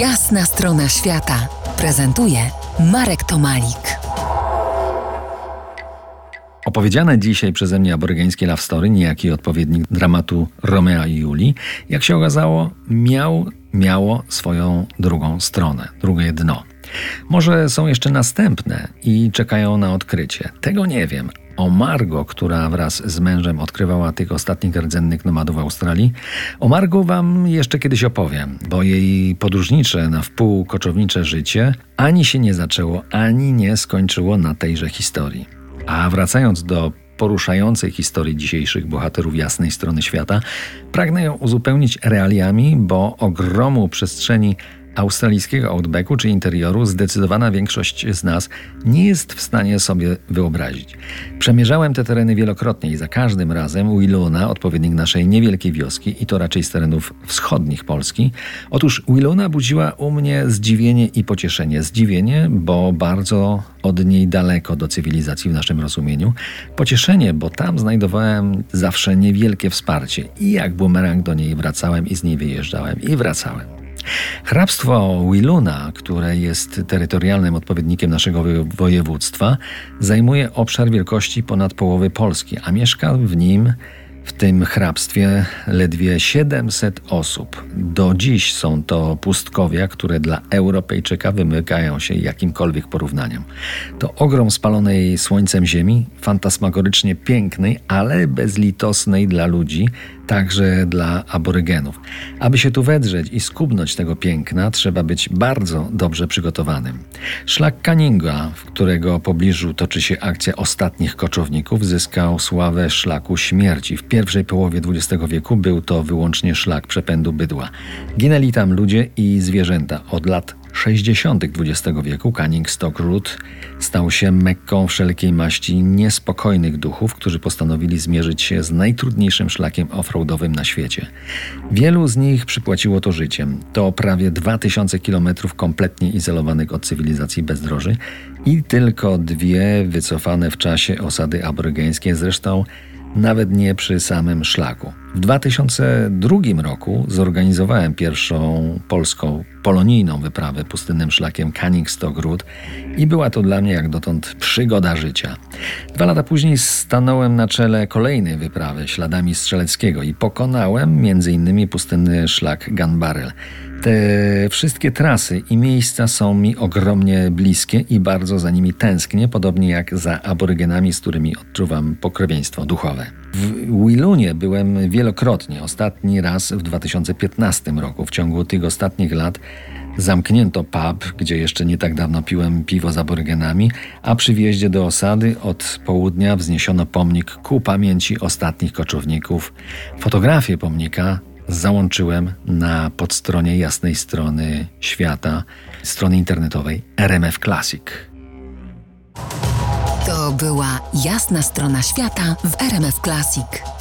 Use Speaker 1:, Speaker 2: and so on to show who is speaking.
Speaker 1: Jasna strona świata prezentuje Marek Tomalik.
Speaker 2: Opowiedziane dzisiaj przeze mnie aborygeńskie love story, niejaki odpowiednik dramatu Romea i Julii, jak się okazało, miał, miało swoją drugą stronę, drugie dno. Może są jeszcze następne i czekają na odkrycie. Tego nie wiem, o Margo, która wraz z mężem odkrywała tych ostatnich rdzennych nomadów Australii. O Margo wam jeszcze kiedyś opowiem, bo jej podróżnicze na wpół koczownicze życie ani się nie zaczęło, ani nie skończyło na tejże historii. A wracając do poruszającej historii dzisiejszych bohaterów jasnej strony świata, pragnę ją uzupełnić realiami, bo ogromu przestrzeni australijskiego outbacku czy interioru zdecydowana większość z nas nie jest w stanie sobie wyobrazić. Przemierzałem te tereny wielokrotnie i za każdym razem Willuna, odpowiednik naszej niewielkiej wioski i to raczej z terenów wschodnich Polski, otóż Willuna budziła u mnie zdziwienie i pocieszenie. Zdziwienie, bo bardzo od niej daleko do cywilizacji w naszym rozumieniu. Pocieszenie, bo tam znajdowałem zawsze niewielkie wsparcie i jak bumerang do niej wracałem i z niej wyjeżdżałem i wracałem. Hrabstwo Wiluna, które jest terytorialnym odpowiednikiem naszego województwa, zajmuje obszar wielkości ponad połowy Polski, a mieszka w nim w tym hrabstwie ledwie 700 osób. Do dziś są to pustkowia, które dla Europejczyka wymykają się jakimkolwiek porównaniom. To ogrom spalonej słońcem ziemi, fantasmagorycznie pięknej, ale bezlitosnej dla ludzi, także dla aborygenów. Aby się tu wedrzeć i skubnąć tego piękna, trzeba być bardzo dobrze przygotowanym. Szlak Canninga, w którego pobliżu toczy się akcja ostatnich koczowników, zyskał sławę szlaku śmierci. W pierwszej połowie XX wieku był to wyłącznie szlak przepędu bydła. Ginęli tam ludzie i zwierzęta. Od lat 60. XX wieku Canning Stock Road stał się mekką wszelkiej maści niespokojnych duchów, którzy postanowili zmierzyć się z najtrudniejszym szlakiem offroadowym na świecie. Wielu z nich przypłaciło to życiem. To prawie 2000 km kompletnie izolowanych od cywilizacji bezdroży i tylko dwie wycofane w czasie osady aborygeńskie, zresztą nawet nie przy samym szlaku. W 2002 roku zorganizowałem pierwszą polską polonijną wyprawę pustynnym szlakiem Canning-Stock Road i była to dla mnie jak dotąd przygoda życia. Dwa lata później stanąłem na czele kolejnej wyprawy śladami Strzeleckiego i pokonałem m.in. pustynny szlak Gun Barrel. Te wszystkie trasy i miejsca są mi ogromnie bliskie i bardzo za nimi tęsknię, podobnie jak za aborygenami, z którymi odczuwam pokrewieństwo duchowe. W Willunie byłem wielokrotnie, ostatni raz w 2015 roku. W ciągu tych ostatnich lat zamknięto pub, gdzie jeszcze nie tak dawno piłem piwo z aborygenami, a przy wjeździe do osady od południa wzniesiono pomnik ku pamięci ostatnich koczowników. Fotografię pomnika załączyłem na podstronie jasnej strony świata, strony internetowej RMF Classic.
Speaker 1: To była jasna strona świata w RMF Classic.